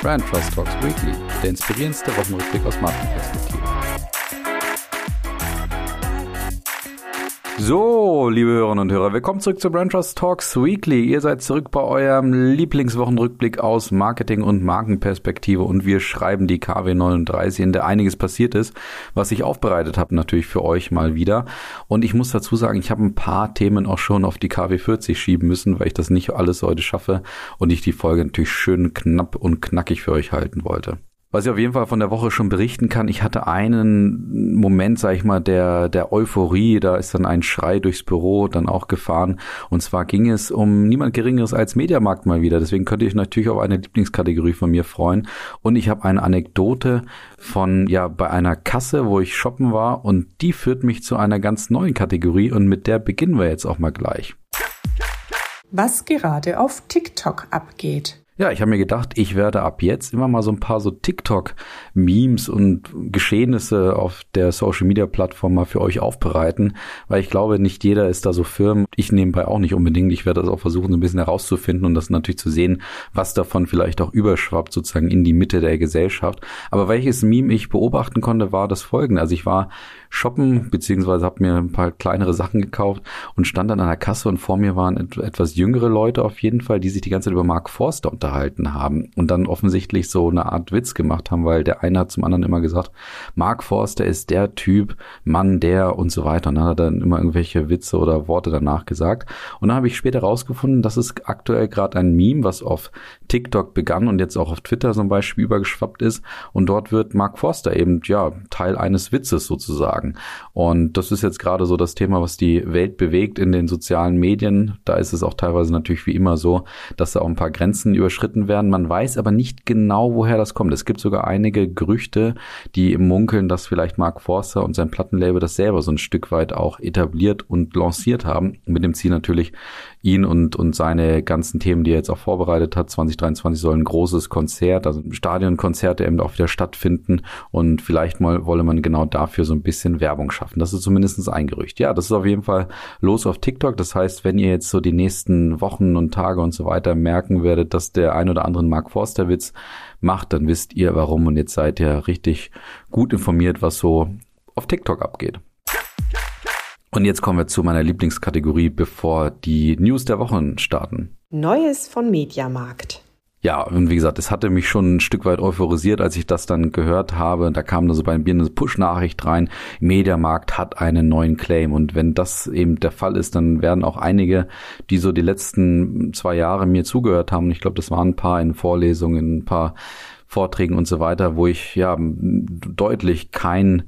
Brand Trust Talks Weekly, der inspirierendste Wochenrückblick aus Markenperspektive. So, liebe Hörerinnen und Hörer, willkommen zurück zu Brand Trust Talks Weekly. Ihr seid zurück bei eurem Lieblingswochenrückblick aus Marketing- und Markenperspektive und wir schreiben die KW 39, in der einiges passiert ist, was ich aufbereitet habe, natürlich für euch mal wieder. Und ich muss dazu sagen, ich habe ein paar Themen auch schon auf die KW 40 schieben müssen, weil ich das nicht alles heute schaffe und ich die Folge natürlich schön knapp und knackig für euch halten wollte. Was ich auf jeden Fall von der Woche schon berichten kann, ich hatte einen Moment, sag ich mal, der, der Euphorie, da ist dann ein Schrei durchs Büro dann auch gefahren. Und zwar ging es um niemand Geringeres als Mediamarkt mal wieder. Deswegen könnte ich natürlich auf eine Lieblingskategorie von mir freuen. Und ich habe eine Anekdote von, ja, bei einer Kasse, wo ich shoppen war. Und die führt mich zu einer ganz neuen Kategorie. Und mit der beginnen wir jetzt auch mal gleich. Was gerade auf TikTok abgeht. Ja, ich habe mir gedacht, ich werde ab jetzt immer mal so ein paar so TikTok-Memes und Geschehnisse auf der Social-Media-Plattform mal für euch aufbereiten, weil ich glaube, nicht jeder ist da so firm. Ich nebenbei auch nicht unbedingt. Ich werde das auch versuchen, so ein bisschen herauszufinden und das natürlich zu sehen, was davon vielleicht auch überschwappt sozusagen in die Mitte der Gesellschaft. Aber welches Meme ich beobachten konnte, war das folgende. Also ich war shoppen, beziehungsweise habe mir ein paar kleinere Sachen gekauft und stand dann an der Kasse und vor mir waren etwas jüngere Leute auf jeden Fall, die sich die ganze Zeit über Mark Forster unterhalten haben und dann offensichtlich so eine Art Witz gemacht haben, weil der eine hat zum anderen immer gesagt, Mark Forster ist der Typ, Mann, der und so weiter. Und dann hat er dann immer irgendwelche Witze oder Worte danach gesagt. Und dann habe ich später rausgefunden, dass es aktuell gerade ein Meme, was auf TikTok begann und jetzt auch auf Twitter zum Beispiel übergeschwappt ist. Und dort wird Mark Forster eben, ja, Teil eines Witzes sozusagen sagen. Und das ist jetzt gerade so das Thema, was die Welt bewegt in den sozialen Medien. Da ist es auch teilweise natürlich wie immer so, dass da auch ein paar Grenzen überschritten werden. Man weiß aber nicht genau, woher das kommt. Es gibt sogar einige Gerüchte, die munkeln, dass vielleicht Mark Forster und sein Plattenlabel das selber so ein Stück weit auch etabliert und lanciert haben. Mit dem Ziel natürlich, ihn und, und seine ganzen Themen, die er jetzt auch vorbereitet hat. 2023 soll ein großes Konzert, also Stadionkonzerte eben auch wieder stattfinden und vielleicht mal wolle man genau dafür so ein bisschen Werbung schaffen. Das ist zumindest ein Gerücht. Ja, das ist auf jeden Fall los auf TikTok. Das heißt, wenn ihr jetzt so die nächsten Wochen und Tage und so weiter merken werdet, dass der ein oder andere Mark Forster Witz macht, dann wisst ihr warum und jetzt seid ihr richtig gut informiert, was so auf TikTok abgeht. Und jetzt kommen wir zu meiner Lieblingskategorie, bevor die News der Wochen starten. Neues von Mediamarkt. Ja, und wie gesagt, es hatte mich schon ein Stück weit euphorisiert, als ich das dann gehört habe. Da kam da so bei mir eine Push-Nachricht rein. Mediamarkt hat einen neuen Claim. Und wenn das eben der Fall ist, dann werden auch einige, die so die letzten zwei Jahre mir zugehört haben, ich glaube, das waren ein paar in Vorlesungen, ein paar Vorträgen und so weiter, wo ich ja deutlich kein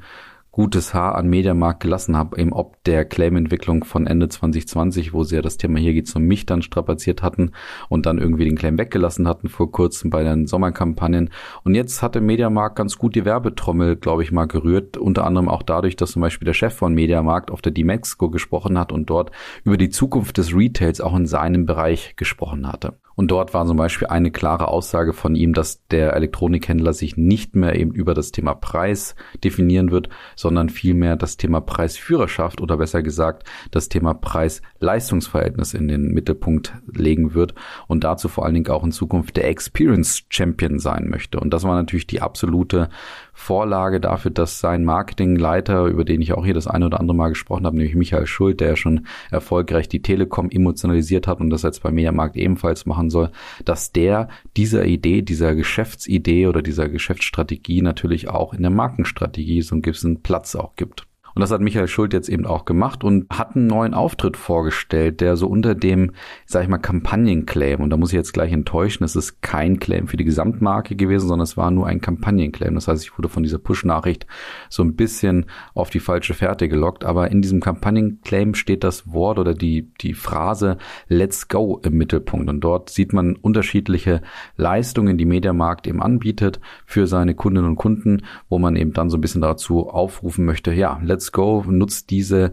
gutes Haar an Mediamarkt gelassen habe, eben ob der Claim-Entwicklung von Ende 2020, wo sie ja das Thema hier geht um mich dann strapaziert hatten und dann irgendwie den Claim weggelassen hatten vor kurzem bei den Sommerkampagnen. Und jetzt hatte Mediamarkt ganz gut die Werbetrommel, glaube ich, mal gerührt, unter anderem auch dadurch, dass zum Beispiel der Chef von Mediamarkt auf der D-Mexico gesprochen hat und dort über die Zukunft des Retails auch in seinem Bereich gesprochen hatte. Und dort war zum Beispiel eine klare Aussage von ihm, dass der Elektronikhändler sich nicht mehr eben über das Thema Preis definieren wird, sondern vielmehr das Thema Preisführerschaft oder besser gesagt das Thema Preis-Leistungsverhältnis in den Mittelpunkt legen wird und dazu vor allen Dingen auch in Zukunft der Experience Champion sein möchte. Und das war natürlich die absolute Vorlage dafür, dass sein Marketingleiter, über den ich auch hier das eine oder andere Mal gesprochen habe, nämlich Michael Schuld, der ja schon erfolgreich die Telekom emotionalisiert hat und das jetzt bei Mediamarkt ebenfalls machen soll, dass der dieser Idee, dieser Geschäftsidee oder dieser Geschäftsstrategie natürlich auch in der Markenstrategie so einen gewissen Platz auch gibt. Und das hat Michael Schult jetzt eben auch gemacht und hat einen neuen Auftritt vorgestellt, der so unter dem, sag ich mal, Kampagnenclaim, und da muss ich jetzt gleich enttäuschen, es ist kein Claim für die Gesamtmarke gewesen, sondern es war nur ein Kampagnenclaim. Das heißt, ich wurde von dieser Push-Nachricht so ein bisschen auf die falsche Fährte gelockt, aber in diesem Kampagnenclaim steht das Wort oder die, die Phrase Let's Go im Mittelpunkt. Und dort sieht man unterschiedliche Leistungen, die Mediamarkt eben anbietet für seine Kundinnen und Kunden, wo man eben dann so ein bisschen dazu aufrufen möchte, ja, let's Let's Go, nutzt diese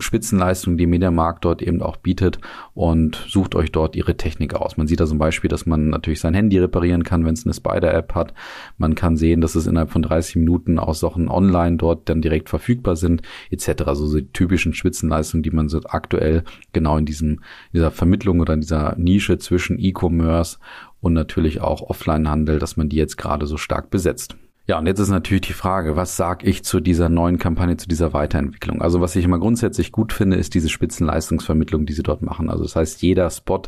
Spitzenleistung, die Mediamarkt dort eben auch bietet und sucht euch dort ihre Technik aus. Man sieht da zum Beispiel, dass man natürlich sein Handy reparieren kann, wenn es eine Spider-App hat. Man kann sehen, dass es innerhalb von 30 Minuten auch Sachen online dort dann direkt verfügbar sind, etc. Also die typischen Spitzenleistungen, die man so aktuell genau in diesem, dieser Vermittlung oder in dieser Nische zwischen E-Commerce und natürlich auch Offline-Handel, dass man die jetzt gerade so stark besetzt. Ja, und jetzt ist natürlich die Frage, was sage ich zu dieser neuen Kampagne, zu dieser Weiterentwicklung? Also was ich immer grundsätzlich gut finde, ist diese Spitzenleistungsvermittlung, die sie dort machen. Also das heißt, jeder Spot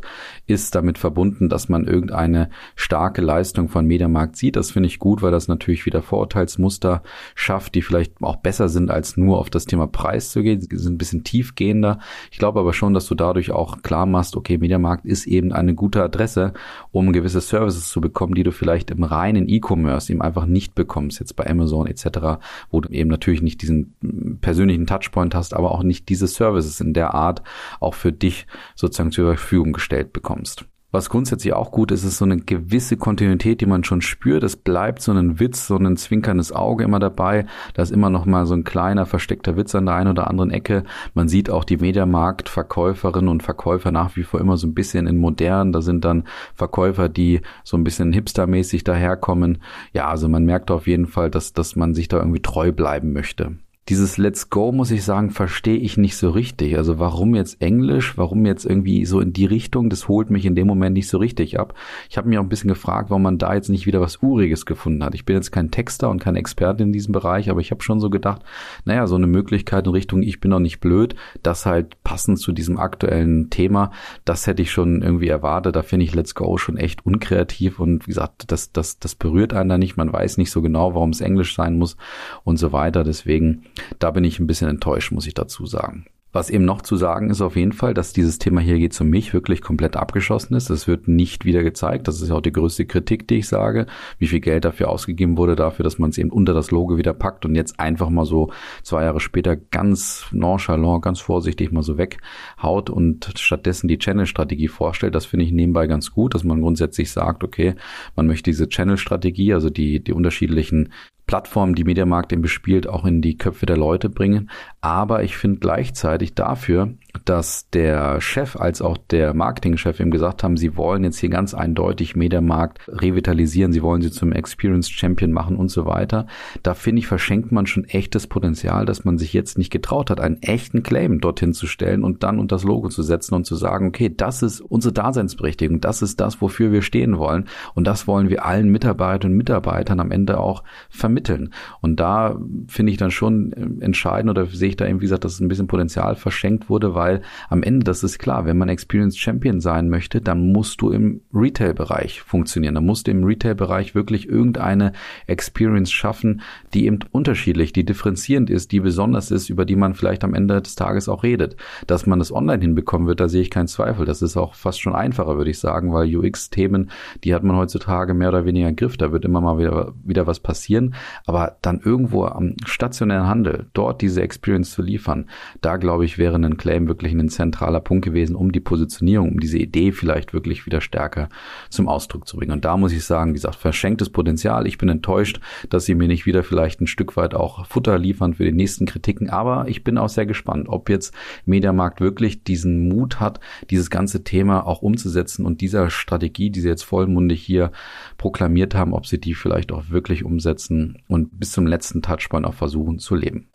ist damit verbunden, dass man irgendeine starke Leistung von Mediamarkt sieht. Das finde ich gut, weil das natürlich wieder Vorurteilsmuster schafft, die vielleicht auch besser sind, als nur auf das Thema Preis zu gehen. Sie sind ein bisschen tiefgehender. Ich glaube aber schon, dass du dadurch auch klar machst, okay, Mediamarkt ist eben eine gute Adresse, um gewisse Services zu bekommen, die du vielleicht im reinen E-Commerce eben einfach nicht bekommst bekommst, jetzt bei Amazon etc., wo du eben natürlich nicht diesen persönlichen Touchpoint hast, aber auch nicht diese Services in der Art auch für dich sozusagen zur Verfügung gestellt bekommst. Was grundsätzlich auch gut ist, ist so eine gewisse Kontinuität, die man schon spürt. Es bleibt so ein Witz, so ein zwinkerndes Auge immer dabei. Da ist immer noch mal so ein kleiner versteckter Witz an der einen oder anderen Ecke. Man sieht auch die Mediamarkt-Verkäuferinnen und Verkäufer nach wie vor immer so ein bisschen in modern. Da sind dann Verkäufer, die so ein bisschen hipstermäßig daherkommen. Ja, also man merkt auf jeden Fall, dass, dass man sich da irgendwie treu bleiben möchte dieses Let's Go, muss ich sagen, verstehe ich nicht so richtig. Also warum jetzt Englisch, warum jetzt irgendwie so in die Richtung, das holt mich in dem Moment nicht so richtig ab. Ich habe mich auch ein bisschen gefragt, warum man da jetzt nicht wieder was Uriges gefunden hat. Ich bin jetzt kein Texter und kein Experte in diesem Bereich, aber ich habe schon so gedacht, naja, so eine Möglichkeit in Richtung Ich bin noch nicht blöd, das halt passend zu diesem aktuellen Thema, das hätte ich schon irgendwie erwartet. Da finde ich Let's Go schon echt unkreativ und wie gesagt, das, das, das berührt einen da nicht. Man weiß nicht so genau, warum es Englisch sein muss und so weiter. Deswegen da bin ich ein bisschen enttäuscht, muss ich dazu sagen. Was eben noch zu sagen ist auf jeden Fall, dass dieses Thema hier geht zu mich wirklich komplett abgeschossen ist. Es wird nicht wieder gezeigt. Das ist auch die größte Kritik, die ich sage, wie viel Geld dafür ausgegeben wurde, dafür, dass man es eben unter das Logo wieder packt und jetzt einfach mal so zwei Jahre später ganz nonchalant, ganz vorsichtig mal so weghaut und stattdessen die Channel-Strategie vorstellt. Das finde ich nebenbei ganz gut, dass man grundsätzlich sagt, okay, man möchte diese Channel-Strategie, also die, die unterschiedlichen Plattformen, die Mediamarkt eben bespielt, auch in die Köpfe der Leute bringen. Aber ich finde gleichzeitig dafür, dass der Chef als auch der Marketingchef ihm gesagt haben, sie wollen jetzt hier ganz eindeutig Mediamarkt revitalisieren, sie wollen sie zum Experience Champion machen und so weiter. Da finde ich, verschenkt man schon echtes Potenzial, dass man sich jetzt nicht getraut hat, einen echten Claim dorthin zu stellen und dann unter das Logo zu setzen und zu sagen, okay, das ist unsere Daseinsberechtigung, das ist das, wofür wir stehen wollen und das wollen wir allen Mitarbeitern und Mitarbeitern am Ende auch vermitteln. Und da finde ich dann schon entscheidend oder sehe ich da eben, wie gesagt, dass ein bisschen Potenzial verschenkt wurde, weil am Ende, das ist klar, wenn man Experience Champion sein möchte, dann musst du im Retail-Bereich funktionieren. Dann musst du im Retail-Bereich wirklich irgendeine Experience schaffen, die eben unterschiedlich, die differenzierend ist, die besonders ist, über die man vielleicht am Ende des Tages auch redet. Dass man das online hinbekommen wird, da sehe ich keinen Zweifel. Das ist auch fast schon einfacher, würde ich sagen, weil UX-Themen, die hat man heutzutage mehr oder weniger im Griff. Da wird immer mal wieder, wieder was passieren. Aber dann irgendwo am stationären Handel, dort diese Experience zu liefern, da glaube ich, wäre ein Claim wirklich ein zentraler Punkt gewesen, um die Positionierung, um diese Idee vielleicht wirklich wieder stärker zum Ausdruck zu bringen. Und da muss ich sagen, wie gesagt, verschenktes Potenzial. Ich bin enttäuscht, dass sie mir nicht wieder vielleicht ein Stück weit auch Futter liefern für die nächsten Kritiken. Aber ich bin auch sehr gespannt, ob jetzt Mediamarkt wirklich diesen Mut hat, dieses ganze Thema auch umzusetzen und dieser Strategie, die sie jetzt vollmundig hier proklamiert haben, ob sie die vielleicht auch wirklich umsetzen und bis zum letzten Touchpoint auch versuchen zu leben.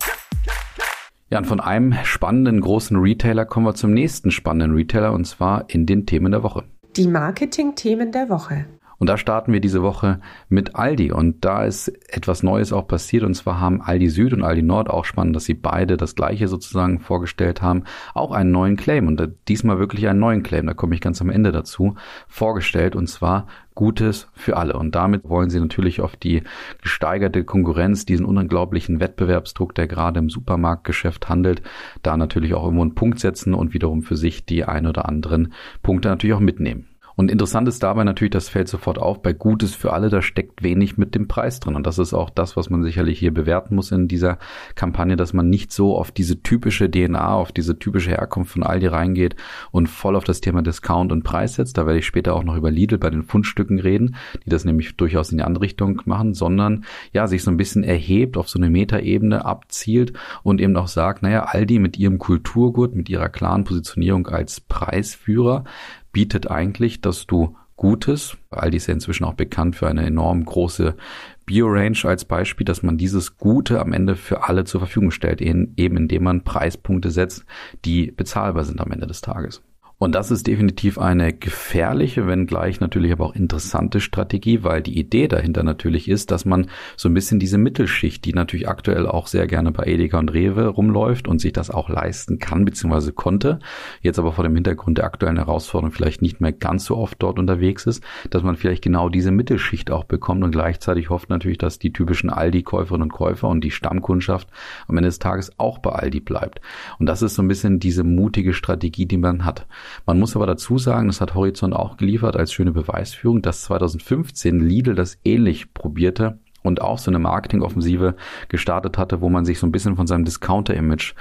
Ja, und von einem spannenden großen Retailer kommen wir zum nächsten spannenden Retailer und zwar in den Themen der Woche. Die Marketing-Themen der Woche. Und da starten wir diese Woche mit Aldi. Und da ist etwas Neues auch passiert. Und zwar haben Aldi Süd und Aldi Nord auch spannend, dass sie beide das gleiche sozusagen vorgestellt haben. Auch einen neuen Claim. Und diesmal wirklich einen neuen Claim. Da komme ich ganz am Ende dazu. Vorgestellt. Und zwar Gutes für alle. Und damit wollen sie natürlich auf die gesteigerte Konkurrenz, diesen unglaublichen Wettbewerbsdruck, der gerade im Supermarktgeschäft handelt, da natürlich auch irgendwo einen Punkt setzen und wiederum für sich die ein oder anderen Punkte natürlich auch mitnehmen. Und interessant ist dabei natürlich, das fällt sofort auf, bei Gutes für alle, da steckt wenig mit dem Preis drin. Und das ist auch das, was man sicherlich hier bewerten muss in dieser Kampagne, dass man nicht so auf diese typische DNA, auf diese typische Herkunft von Aldi reingeht und voll auf das Thema Discount und Preis setzt. Da werde ich später auch noch über Lidl bei den Fundstücken reden, die das nämlich durchaus in die andere Richtung machen, sondern ja, sich so ein bisschen erhebt, auf so eine Metaebene abzielt und eben auch sagt, naja, Aldi mit ihrem Kulturgut, mit ihrer klaren Positionierung als Preisführer bietet eigentlich, dass du Gutes, Aldi ist ja inzwischen auch bekannt für eine enorm große Bio-Range als Beispiel, dass man dieses Gute am Ende für alle zur Verfügung stellt, eben indem man Preispunkte setzt, die bezahlbar sind am Ende des Tages. Und das ist definitiv eine gefährliche, wenn gleich natürlich aber auch interessante Strategie, weil die Idee dahinter natürlich ist, dass man so ein bisschen diese Mittelschicht, die natürlich aktuell auch sehr gerne bei Edeka und Rewe rumläuft und sich das auch leisten kann bzw. konnte, jetzt aber vor dem Hintergrund der aktuellen Herausforderung vielleicht nicht mehr ganz so oft dort unterwegs ist, dass man vielleicht genau diese Mittelschicht auch bekommt und gleichzeitig hofft natürlich, dass die typischen Aldi-Käuferinnen und Käufer und die Stammkundschaft am Ende des Tages auch bei Aldi bleibt. Und das ist so ein bisschen diese mutige Strategie, die man hat. Man muss aber dazu sagen, das hat Horizont auch geliefert als schöne Beweisführung, dass 2015 Lidl das ähnlich probierte und auch so eine Marketingoffensive gestartet hatte, wo man sich so ein bisschen von seinem Discounter-Image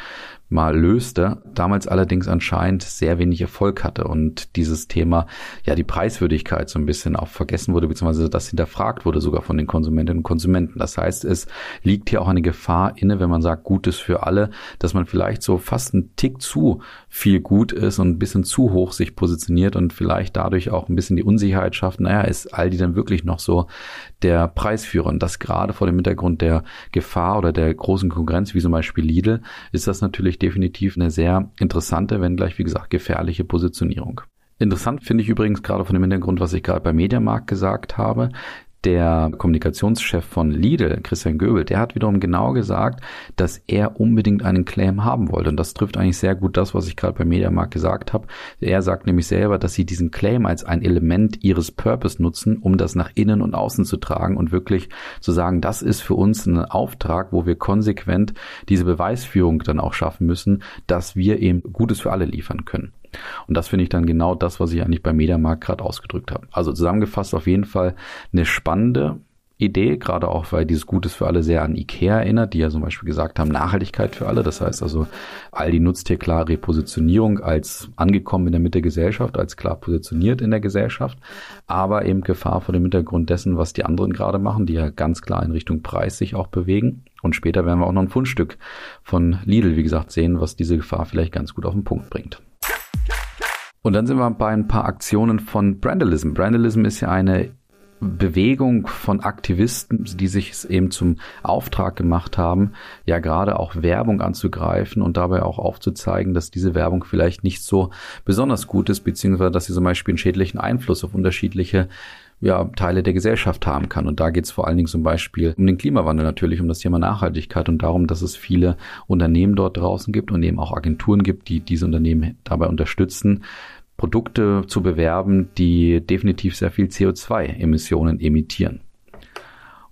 mal löste, damals allerdings anscheinend sehr wenig Erfolg hatte und dieses Thema, ja, die Preiswürdigkeit so ein bisschen auch vergessen wurde, beziehungsweise das hinterfragt wurde sogar von den Konsumentinnen und Konsumenten. Das heißt, es liegt hier auch eine Gefahr inne, wenn man sagt, Gutes für alle, dass man vielleicht so fast einen Tick zu viel gut ist und ein bisschen zu hoch sich positioniert und vielleicht dadurch auch ein bisschen die Unsicherheit schafft, naja, ist Aldi denn wirklich noch so der Preisführer? Und das gerade vor dem Hintergrund der Gefahr oder der großen Konkurrenz, wie zum Beispiel Lidl, ist das natürlich ich definitiv eine sehr interessante, wenn gleich wie gesagt gefährliche Positionierung. Interessant finde ich übrigens gerade von dem Hintergrund, was ich gerade bei Mediamarkt gesagt habe. Der Kommunikationschef von Lidl, Christian Göbel, der hat wiederum genau gesagt, dass er unbedingt einen Claim haben wollte. Und das trifft eigentlich sehr gut das, was ich gerade bei Mediamarkt gesagt habe. Er sagt nämlich selber, dass sie diesen Claim als ein Element ihres Purpose nutzen, um das nach innen und außen zu tragen und wirklich zu sagen, das ist für uns ein Auftrag, wo wir konsequent diese Beweisführung dann auch schaffen müssen, dass wir eben Gutes für alle liefern können. Und das finde ich dann genau das, was ich eigentlich beim Mediamarkt gerade ausgedrückt habe. Also zusammengefasst auf jeden Fall eine spannende Idee, gerade auch, weil dieses Gutes für alle sehr an Ikea erinnert, die ja zum Beispiel gesagt haben, Nachhaltigkeit für alle. Das heißt also, Aldi nutzt hier klar Repositionierung als angekommen in der Mitte der Gesellschaft, als klar positioniert in der Gesellschaft, aber eben Gefahr vor dem Hintergrund dessen, was die anderen gerade machen, die ja ganz klar in Richtung Preis sich auch bewegen. Und später werden wir auch noch ein Fundstück von Lidl, wie gesagt, sehen, was diese Gefahr vielleicht ganz gut auf den Punkt bringt. Und dann sind wir bei ein paar Aktionen von Brandalism. Brandalism ist ja eine Bewegung von Aktivisten, die sich es eben zum Auftrag gemacht haben, ja gerade auch Werbung anzugreifen und dabei auch aufzuzeigen, dass diese Werbung vielleicht nicht so besonders gut ist, beziehungsweise dass sie zum Beispiel einen schädlichen Einfluss auf unterschiedliche ja, Teile der Gesellschaft haben kann. Und da geht es vor allen Dingen zum Beispiel um den Klimawandel natürlich, um das Thema Nachhaltigkeit und darum, dass es viele Unternehmen dort draußen gibt und eben auch Agenturen gibt, die diese Unternehmen dabei unterstützen, Produkte zu bewerben, die definitiv sehr viel CO2-Emissionen emittieren.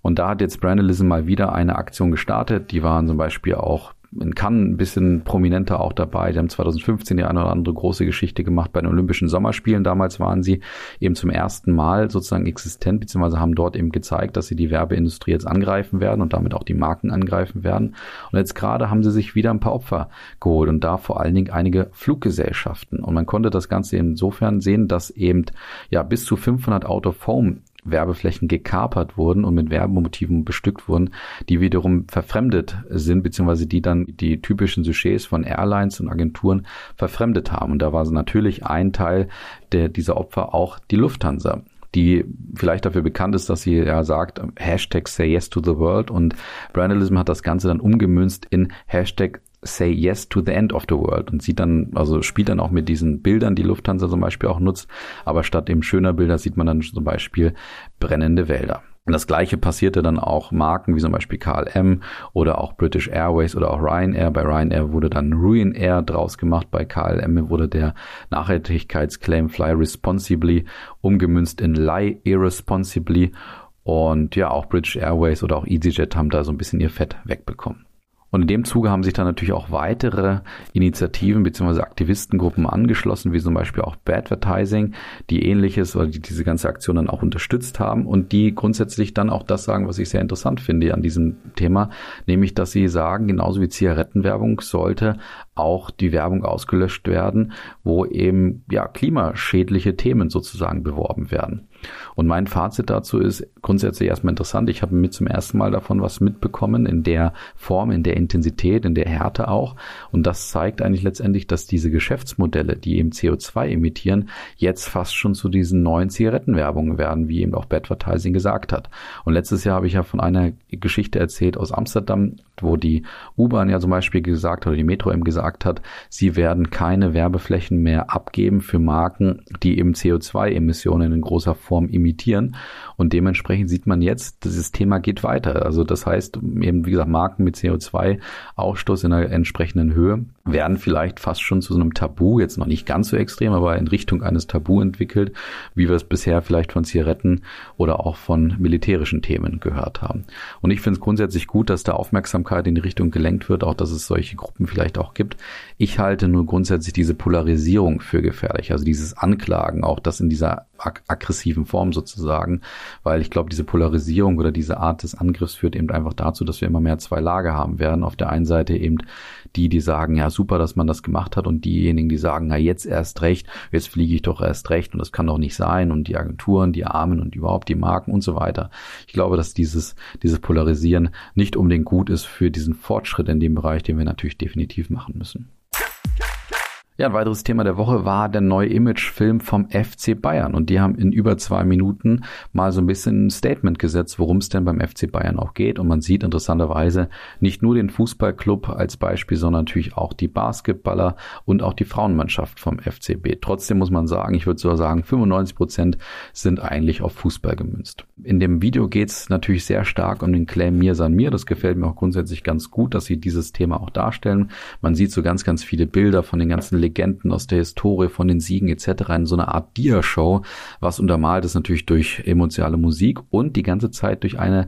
Und da hat jetzt Brandalism mal wieder eine Aktion gestartet. Die waren zum Beispiel auch in Cannes ein bisschen prominenter auch dabei. Die haben 2015 die eine oder andere große Geschichte gemacht bei den Olympischen Sommerspielen. Damals waren sie eben zum ersten Mal sozusagen existent, beziehungsweise haben dort eben gezeigt, dass sie die Werbeindustrie jetzt angreifen werden und damit auch die Marken angreifen werden. Und jetzt gerade haben sie sich wieder ein paar Opfer geholt und da vor allen Dingen einige Fluggesellschaften. Und man konnte das Ganze insofern sehen, dass eben ja bis zu 500 Out of Home Werbeflächen gekapert wurden und mit Werbemotiven bestückt wurden, die wiederum verfremdet sind, beziehungsweise die dann die typischen Sujets von Airlines und Agenturen verfremdet haben. Und da war natürlich ein Teil der, dieser Opfer auch die Lufthansa die vielleicht dafür bekannt ist, dass sie ja sagt, Hashtag Say Yes to the World und Brandalism hat das Ganze dann umgemünzt in Hashtag Say Yes to the End of the World und sieht dann, also spielt dann auch mit diesen Bildern, die Lufthansa zum Beispiel auch nutzt, aber statt eben schöner Bilder sieht man dann zum Beispiel brennende Wälder. Und das gleiche passierte dann auch Marken wie zum Beispiel KLM oder auch British Airways oder auch Ryanair. Bei Ryanair wurde dann Ruin Air draus gemacht. Bei KLM wurde der Nachhaltigkeitsclaim Fly Responsibly umgemünzt in Lie Irresponsibly. Und ja, auch British Airways oder auch EasyJet haben da so ein bisschen ihr Fett wegbekommen. Und in dem Zuge haben sich dann natürlich auch weitere Initiativen bzw. Aktivistengruppen angeschlossen, wie zum Beispiel auch Badvertising, die ähnliches oder die diese ganze Aktion dann auch unterstützt haben und die grundsätzlich dann auch das sagen, was ich sehr interessant finde an diesem Thema, nämlich, dass sie sagen, genauso wie Zigarettenwerbung sollte auch die Werbung ausgelöscht werden, wo eben ja klimaschädliche Themen sozusagen beworben werden. Und mein Fazit dazu ist grundsätzlich erstmal interessant. Ich habe mit zum ersten Mal davon was mitbekommen, in der Form, in der Intensität, in der Härte auch. Und das zeigt eigentlich letztendlich, dass diese Geschäftsmodelle, die eben CO2 emittieren, jetzt fast schon zu diesen neuen Zigarettenwerbungen werden, wie eben auch Badvertising gesagt hat. Und letztes Jahr habe ich ja von einer Geschichte erzählt aus Amsterdam, wo die U-Bahn ja zum Beispiel gesagt hat, oder die Metro eben gesagt hat, sie werden keine Werbeflächen mehr abgeben für Marken, die eben CO2-Emissionen in großer Form imitieren. Und dementsprechend sieht man jetzt, dieses Thema geht weiter. Also das heißt, eben wie gesagt, Marken mit CO2-Ausstoß in einer entsprechenden Höhe werden vielleicht fast schon zu so einem Tabu, jetzt noch nicht ganz so extrem, aber in Richtung eines Tabu entwickelt, wie wir es bisher vielleicht von Zigaretten oder auch von militärischen Themen gehört haben. Und ich finde es grundsätzlich gut, dass da Aufmerksamkeit in die Richtung gelenkt wird, auch dass es solche Gruppen vielleicht auch gibt. Ich halte nur grundsätzlich diese Polarisierung für gefährlich, also dieses Anklagen, auch das in dieser ag aggressiven Form sozusagen, weil ich glaube, diese Polarisierung oder diese Art des Angriffs führt eben einfach dazu, dass wir immer mehr zwei Lager haben werden. Auf der einen Seite eben die, die sagen, ja super, dass man das gemacht hat und diejenigen, die sagen, na jetzt erst recht, jetzt fliege ich doch erst recht und das kann doch nicht sein und die Agenturen, die Armen und überhaupt die Marken und so weiter. Ich glaube, dass dieses, dieses Polarisieren nicht unbedingt gut ist für diesen Fortschritt in dem Bereich, den wir natürlich definitiv machen müssen. Ja, ein weiteres Thema der Woche war der neue Imagefilm vom FC Bayern. Und die haben in über zwei Minuten mal so ein bisschen ein Statement gesetzt, worum es denn beim FC Bayern auch geht. Und man sieht interessanterweise nicht nur den Fußballclub als Beispiel, sondern natürlich auch die Basketballer und auch die Frauenmannschaft vom FCB. Trotzdem muss man sagen, ich würde so sagen, 95 Prozent sind eigentlich auf Fußball gemünzt. In dem Video geht es natürlich sehr stark um den Claim Mir San Mir. Das gefällt mir auch grundsätzlich ganz gut, dass sie dieses Thema auch darstellen. Man sieht so ganz, ganz viele Bilder von den ganzen Legenden aus der Historie, von den Siegen etc. in so einer Art Dia-Show, was untermalt ist natürlich durch emotionale Musik und die ganze Zeit durch eine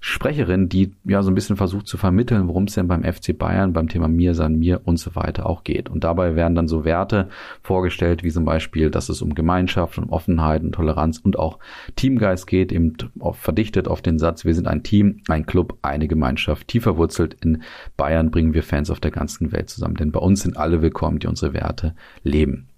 Sprecherin, die ja so ein bisschen versucht zu vermitteln, worum es denn beim FC Bayern, beim Thema Mir, San Mir und so weiter auch geht. Und dabei werden dann so Werte vorgestellt, wie zum Beispiel, dass es um Gemeinschaft und Offenheit und Toleranz und auch Teamgeist geht, eben verdichtet auf den Satz, wir sind ein Team, ein Club, eine Gemeinschaft. Tief verwurzelt in Bayern bringen wir Fans auf der ganzen Welt zusammen, denn bei uns sind alle willkommen, die unsere Werte leben.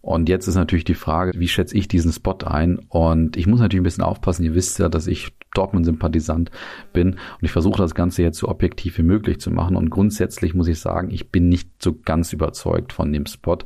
Und jetzt ist natürlich die Frage, wie schätze ich diesen Spot ein? Und ich muss natürlich ein bisschen aufpassen. Ihr wisst ja, dass ich Dortmund-Sympathisant bin und ich versuche das Ganze jetzt so objektiv wie möglich zu machen. Und grundsätzlich muss ich sagen, ich bin nicht so ganz überzeugt von dem Spot.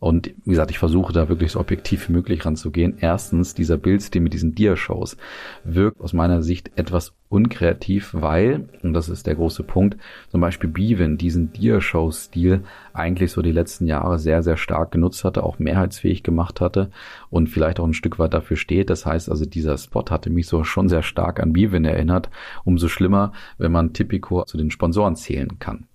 Und wie gesagt, ich versuche da wirklich so objektiv wie möglich ranzugehen. Erstens, dieser Bildstil mit diesen Dia-Shows wirkt aus meiner Sicht etwas unkreativ, weil, und das ist der große Punkt, zum Beispiel Bevan diesen Dia-Show-Stil eigentlich so die letzten Jahre sehr, sehr stark genutzt hatte, auch mehrheitsfähig gemacht hatte und vielleicht auch ein Stück weit dafür steht. Das heißt also, dieser Spot hatte mich so schon sehr stark an Bevan erinnert. Umso schlimmer, wenn man Tipico zu den Sponsoren zählen kann.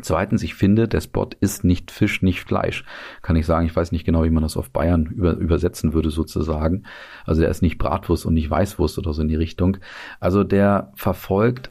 Zweitens, ich finde, der Spot ist nicht Fisch, nicht Fleisch. Kann ich sagen, ich weiß nicht genau, wie man das auf Bayern über, übersetzen würde sozusagen. Also der ist nicht Bratwurst und nicht Weißwurst oder so in die Richtung. Also der verfolgt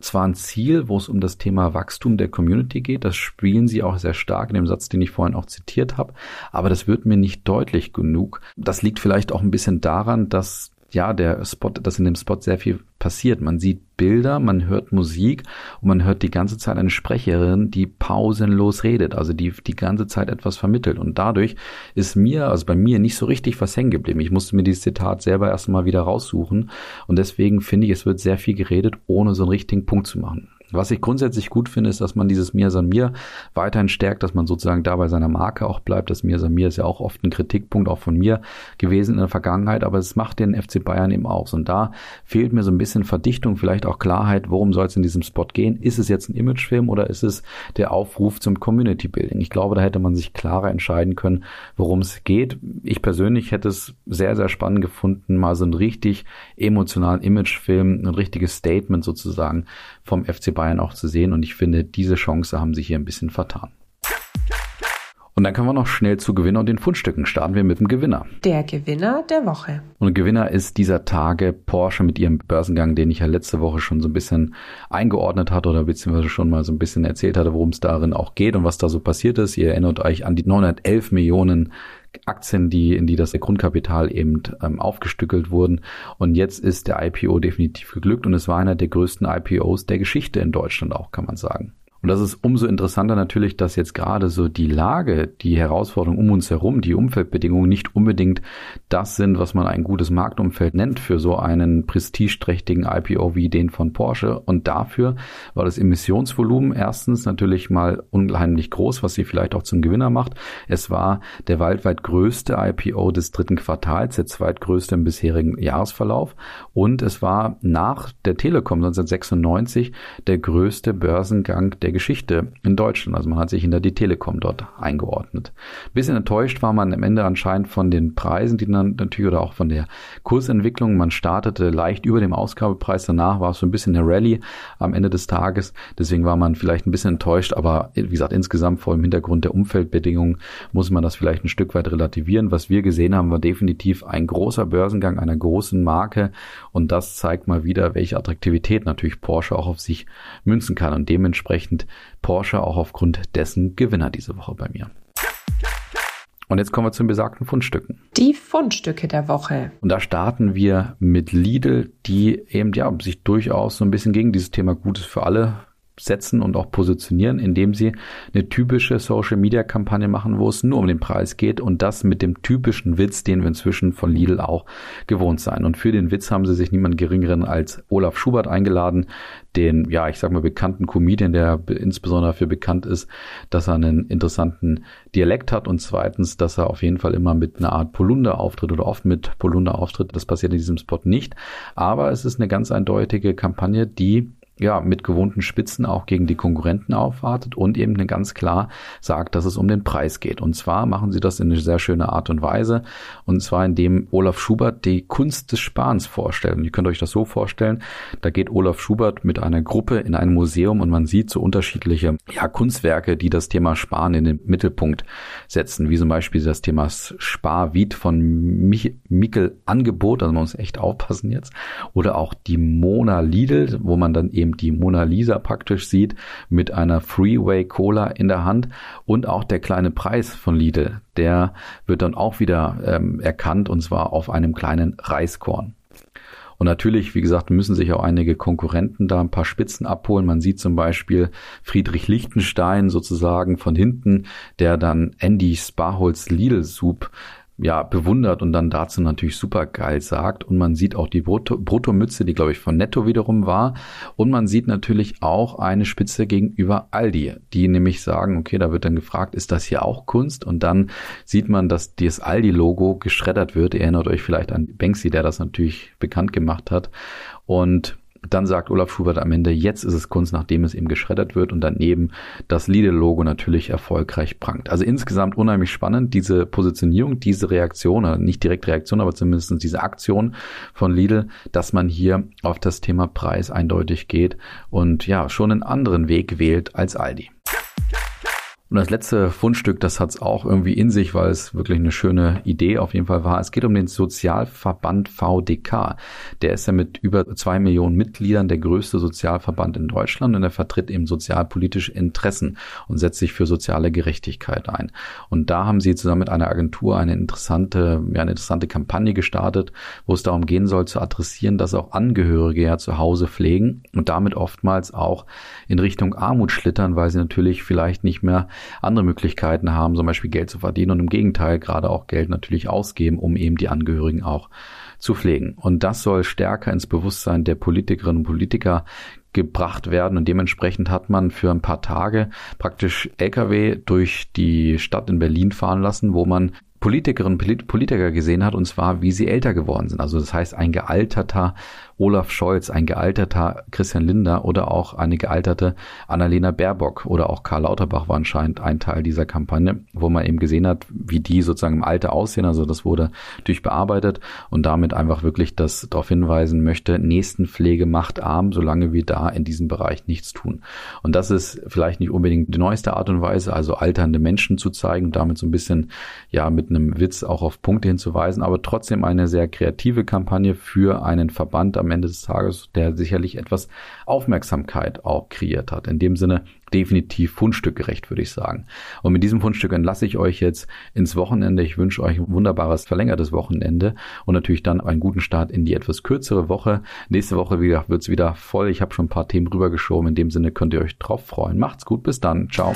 zwar ein Ziel, wo es um das Thema Wachstum der Community geht, das spielen sie auch sehr stark in dem Satz, den ich vorhin auch zitiert habe, aber das wird mir nicht deutlich genug. Das liegt vielleicht auch ein bisschen daran, dass ja, der Spot, dass in dem Spot sehr viel passiert. Man sieht Bilder, man hört Musik und man hört die ganze Zeit eine Sprecherin, die pausenlos redet, also die die ganze Zeit etwas vermittelt. Und dadurch ist mir, also bei mir nicht so richtig was hängen geblieben. Ich musste mir dieses Zitat selber erstmal wieder raussuchen. Und deswegen finde ich, es wird sehr viel geredet, ohne so einen richtigen Punkt zu machen. Was ich grundsätzlich gut finde, ist, dass man dieses Mir San Mir weiterhin stärkt, dass man sozusagen da bei seiner Marke auch bleibt. Das Mir San Mir ist ja auch oft ein Kritikpunkt auch von mir gewesen in der Vergangenheit, aber es macht den FC Bayern eben aus. Und da fehlt mir so ein bisschen Verdichtung, vielleicht auch Klarheit, worum soll es in diesem Spot gehen? Ist es jetzt ein Imagefilm oder ist es der Aufruf zum Community Building? Ich glaube, da hätte man sich klarer entscheiden können, worum es geht. Ich persönlich hätte es sehr, sehr spannend gefunden, mal so einen richtig emotionalen Imagefilm, ein richtiges Statement sozusagen vom FC Bayern auch zu sehen. Und ich finde, diese Chance haben sich hier ein bisschen vertan. Und dann können wir noch schnell zu Gewinner und den Fundstücken. Starten wir mit dem Gewinner. Der Gewinner der Woche. Und Gewinner ist dieser Tage Porsche mit ihrem Börsengang, den ich ja letzte Woche schon so ein bisschen eingeordnet hatte oder beziehungsweise schon mal so ein bisschen erzählt hatte, worum es darin auch geht und was da so passiert ist. Ihr erinnert euch an die 911 Millionen Aktien, die in die das Grundkapital eben ähm, aufgestückelt wurden. Und jetzt ist der IPO definitiv geglückt und es war einer der größten IPOs der Geschichte in Deutschland auch, kann man sagen. Und das ist umso interessanter natürlich, dass jetzt gerade so die Lage, die Herausforderungen um uns herum, die Umfeldbedingungen nicht unbedingt das sind, was man ein gutes Marktumfeld nennt für so einen prestigeträchtigen IPO wie den von Porsche. Und dafür war das Emissionsvolumen erstens natürlich mal unheimlich groß, was sie vielleicht auch zum Gewinner macht. Es war der weltweit größte IPO des dritten Quartals, der zweitgrößte im bisherigen Jahresverlauf. Und es war nach der Telekom 1996 der größte Börsengang der Geschichte in Deutschland. Also man hat sich hinter die Telekom dort eingeordnet. Ein bisschen enttäuscht war man am Ende anscheinend von den Preisen, die dann natürlich oder auch von der Kursentwicklung. Man startete leicht über dem Ausgabepreis. Danach war es so ein bisschen eine Rallye am Ende des Tages. Deswegen war man vielleicht ein bisschen enttäuscht. Aber wie gesagt, insgesamt vor dem Hintergrund der Umfeldbedingungen muss man das vielleicht ein Stück weit relativieren. Was wir gesehen haben, war definitiv ein großer Börsengang einer großen Marke. Und das zeigt mal wieder, welche Attraktivität natürlich Porsche auch auf sich münzen kann. Und dementsprechend Porsche auch aufgrund dessen Gewinner diese Woche bei mir. Und jetzt kommen wir zu den besagten Fundstücken. Die Fundstücke der Woche. Und da starten wir mit Lidl, die eben ja sich durchaus so ein bisschen gegen dieses Thema Gutes für alle setzen und auch positionieren, indem sie eine typische Social Media Kampagne machen, wo es nur um den Preis geht und das mit dem typischen Witz, den wir inzwischen von Lidl auch gewohnt sein. Und für den Witz haben sie sich niemand geringeren als Olaf Schubert eingeladen, den, ja, ich sag mal, bekannten Comedian, der insbesondere dafür bekannt ist, dass er einen interessanten Dialekt hat und zweitens, dass er auf jeden Fall immer mit einer Art Polunder auftritt oder oft mit Polunder auftritt. Das passiert in diesem Spot nicht. Aber es ist eine ganz eindeutige Kampagne, die ja, mit gewohnten Spitzen auch gegen die Konkurrenten aufwartet und eben ganz klar sagt, dass es um den Preis geht. Und zwar machen sie das in eine sehr schöne Art und Weise. Und zwar indem Olaf Schubert die Kunst des Sparens vorstellt. Und ihr könnt euch das so vorstellen, da geht Olaf Schubert mit einer Gruppe in ein Museum und man sieht so unterschiedliche ja, Kunstwerke, die das Thema Sparen in den Mittelpunkt setzen, wie zum Beispiel das Thema Sparwied von Mich Mikkel Angebot, also man muss echt aufpassen jetzt, oder auch die Mona Lidl, wo man dann eben die Mona Lisa praktisch sieht mit einer Freeway Cola in der Hand und auch der kleine Preis von Lidl, der wird dann auch wieder ähm, erkannt und zwar auf einem kleinen Reiskorn. Und natürlich, wie gesagt, müssen sich auch einige Konkurrenten da ein paar Spitzen abholen. Man sieht zum Beispiel Friedrich Lichtenstein sozusagen von hinten, der dann Andy Sparholz Lidl Soup ja, bewundert und dann dazu natürlich super geil sagt. Und man sieht auch die Brutto Bruttomütze, die glaube ich von Netto wiederum war. Und man sieht natürlich auch eine Spitze gegenüber Aldi, die nämlich sagen, okay, da wird dann gefragt, ist das hier auch Kunst? Und dann sieht man, dass das Aldi-Logo geschreddert wird. Ihr erinnert euch vielleicht an Banksy, der das natürlich bekannt gemacht hat. Und dann sagt Olaf Schubert am Ende, jetzt ist es Kunst, nachdem es eben geschreddert wird und daneben das Lidl-Logo natürlich erfolgreich prangt. Also insgesamt unheimlich spannend, diese Positionierung, diese Reaktion, nicht direkt Reaktion, aber zumindest diese Aktion von Lidl, dass man hier auf das Thema Preis eindeutig geht und ja, schon einen anderen Weg wählt als Aldi. Und das letzte Fundstück, das hat es auch irgendwie in sich, weil es wirklich eine schöne Idee auf jeden Fall war. Es geht um den Sozialverband VDK. Der ist ja mit über zwei Millionen Mitgliedern der größte Sozialverband in Deutschland und er vertritt eben sozialpolitische Interessen und setzt sich für soziale Gerechtigkeit ein. Und da haben sie zusammen mit einer Agentur eine interessante, ja, eine interessante Kampagne gestartet, wo es darum gehen soll zu adressieren, dass auch Angehörige ja zu Hause pflegen und damit oftmals auch in Richtung Armut schlittern, weil sie natürlich vielleicht nicht mehr andere Möglichkeiten haben, zum Beispiel Geld zu verdienen und im Gegenteil gerade auch Geld natürlich ausgeben, um eben die Angehörigen auch zu pflegen. Und das soll stärker ins Bewusstsein der Politikerinnen und Politiker gebracht werden und dementsprechend hat man für ein paar Tage praktisch LKW durch die Stadt in Berlin fahren lassen, wo man Politikerinnen und Politiker gesehen hat, und zwar, wie sie älter geworden sind. Also das heißt, ein gealterter Olaf Scholz, ein gealterter Christian Linder oder auch eine gealterte Annalena Baerbock oder auch Karl Lauterbach war anscheinend ein Teil dieser Kampagne, wo man eben gesehen hat, wie die sozusagen im Alter aussehen. Also das wurde durchbearbeitet und damit einfach wirklich das darauf hinweisen möchte, Nächstenpflege macht arm, solange wir da in diesem Bereich nichts tun. Und das ist vielleicht nicht unbedingt die neueste Art und Weise, also alternde Menschen zu zeigen und damit so ein bisschen ja mit einem Witz auch auf Punkte hinzuweisen, aber trotzdem eine sehr kreative Kampagne für einen Verband am Ende des Tages, der sicherlich etwas Aufmerksamkeit auch kreiert hat. In dem Sinne definitiv fundstückgerecht, würde ich sagen. Und mit diesem Fundstück entlasse ich euch jetzt ins Wochenende. Ich wünsche euch ein wunderbares verlängertes Wochenende und natürlich dann einen guten Start in die etwas kürzere Woche. Nächste Woche wieder wird's wieder voll. Ich habe schon ein paar Themen rübergeschoben. In dem Sinne könnt ihr euch drauf freuen. Macht's gut, bis dann. Ciao.